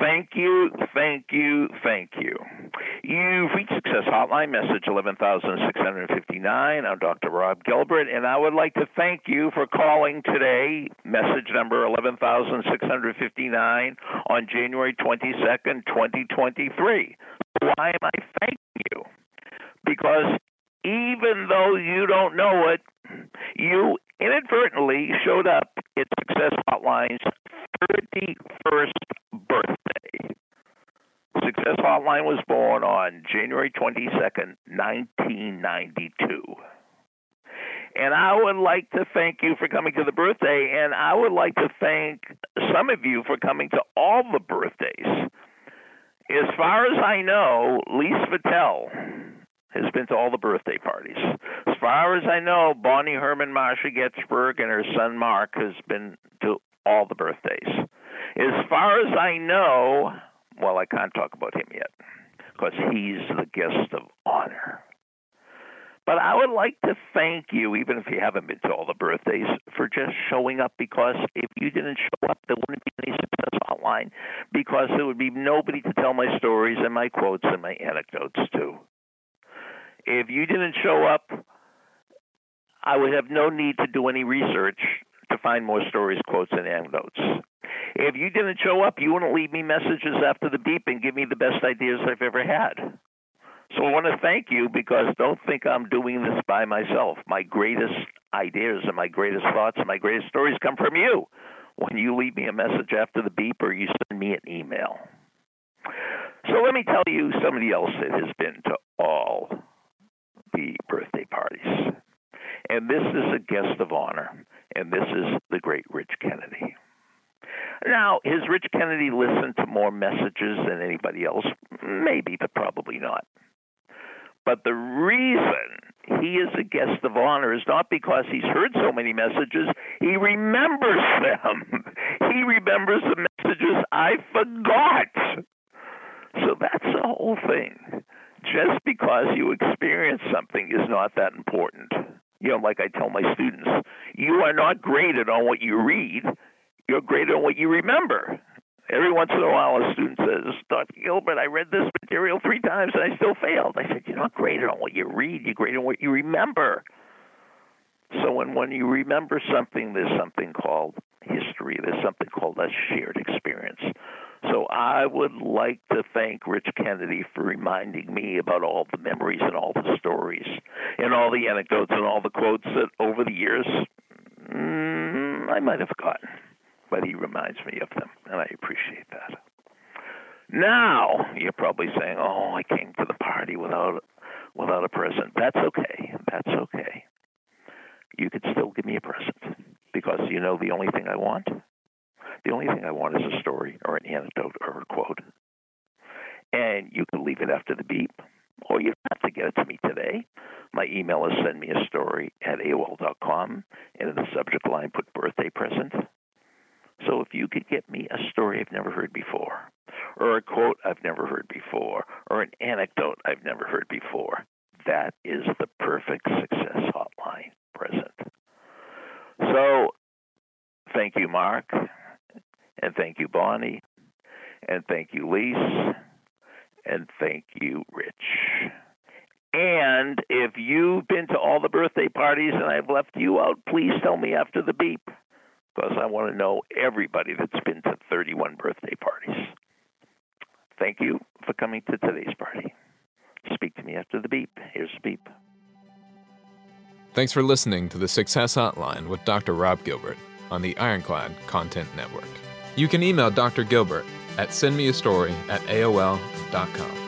Thank you, thank you, thank you. You've reached Success Hotline, message 11659. I'm Dr. Rob Gilbert, and I would like to thank you for calling today, message number 11659, on January 22nd, 2023. Why am I thanking you? Because even though you don't know it, you inadvertently showed up at Success Hotline's 31st birthday. Success Hotline was born on January 22nd, 1992. And I would like to thank you for coming to the birthday, and I would like to thank some of you for coming to all the birthdays. As far as I know, Lise Vittel has been to all the birthday parties. As far as I know, Bonnie Herman Marsha Getzberg and her son Mark has been to all the birthdays. As far as I know, well, I can't talk about him yet because he's the guest of honor. But I would like to thank you, even if you haven't been to all the birthdays, for just showing up because if you didn't show up, there wouldn't be any success hotline because there would be nobody to tell my stories and my quotes and my anecdotes to. If you didn't show up, I would have no need to do any research to find more stories, quotes, and anecdotes. If you didn't show up, you wouldn't leave me messages after the beep and give me the best ideas I've ever had. So I want to thank you because don't think I'm doing this by myself. My greatest ideas and my greatest thoughts and my greatest stories come from you when you leave me a message after the beep or you send me an email. So let me tell you somebody else that has been to all the birthday parties. And this is a guest of honor, and this is the great Rich Kennedy. Now, has Rich Kennedy listened to more messages than anybody else? Maybe, but probably not. But the reason he is a guest of honor is not because he's heard so many messages. He remembers them. He remembers the messages I forgot. So that's the whole thing. Just because you experience something is not that important. You know, like I tell my students, you are not graded on what you read, you're graded on what you remember. Every once in a while, a student says, Dr. Gilbert, I read this material three times and I still failed. I said, You're not graded on what you read, you're graded on what you remember. So when, when you remember something, there's something called history, there's something called a shared experience. So I would like to thank Rich Kennedy for reminding me about all the memories and all the stories and all the anecdotes and all the quotes that over the years mm, I might have forgotten he reminds me of them, and I appreciate that. Now you're probably saying, "Oh, I came to the party without without a present." That's okay. That's okay. You could still give me a present because you know the only thing I want. The only thing I want is a story or an anecdote or a quote. And you can leave it after the beep, or you have to get it to me today. My email is send me a story at AOL.com, and in the subject line put birthday present could get me a story I've never heard before, or a quote I've never heard before, or an anecdote I've never heard before, that is the perfect success hotline present. So thank you, Mark, and thank you, Bonnie, and thank you, Lise, and thank you, Rich. And if you've been to all the birthday parties and I've left you out, please tell me after the beep because I want to know everybody that's been to 31 birthday parties. Thank you for coming to today's party. Speak to me after the beep. Here's the beep. Thanks for listening to the Success Hotline with Dr. Rob Gilbert on the Ironclad Content Network. You can email Dr. Gilbert at sendmeastory at AOL.com.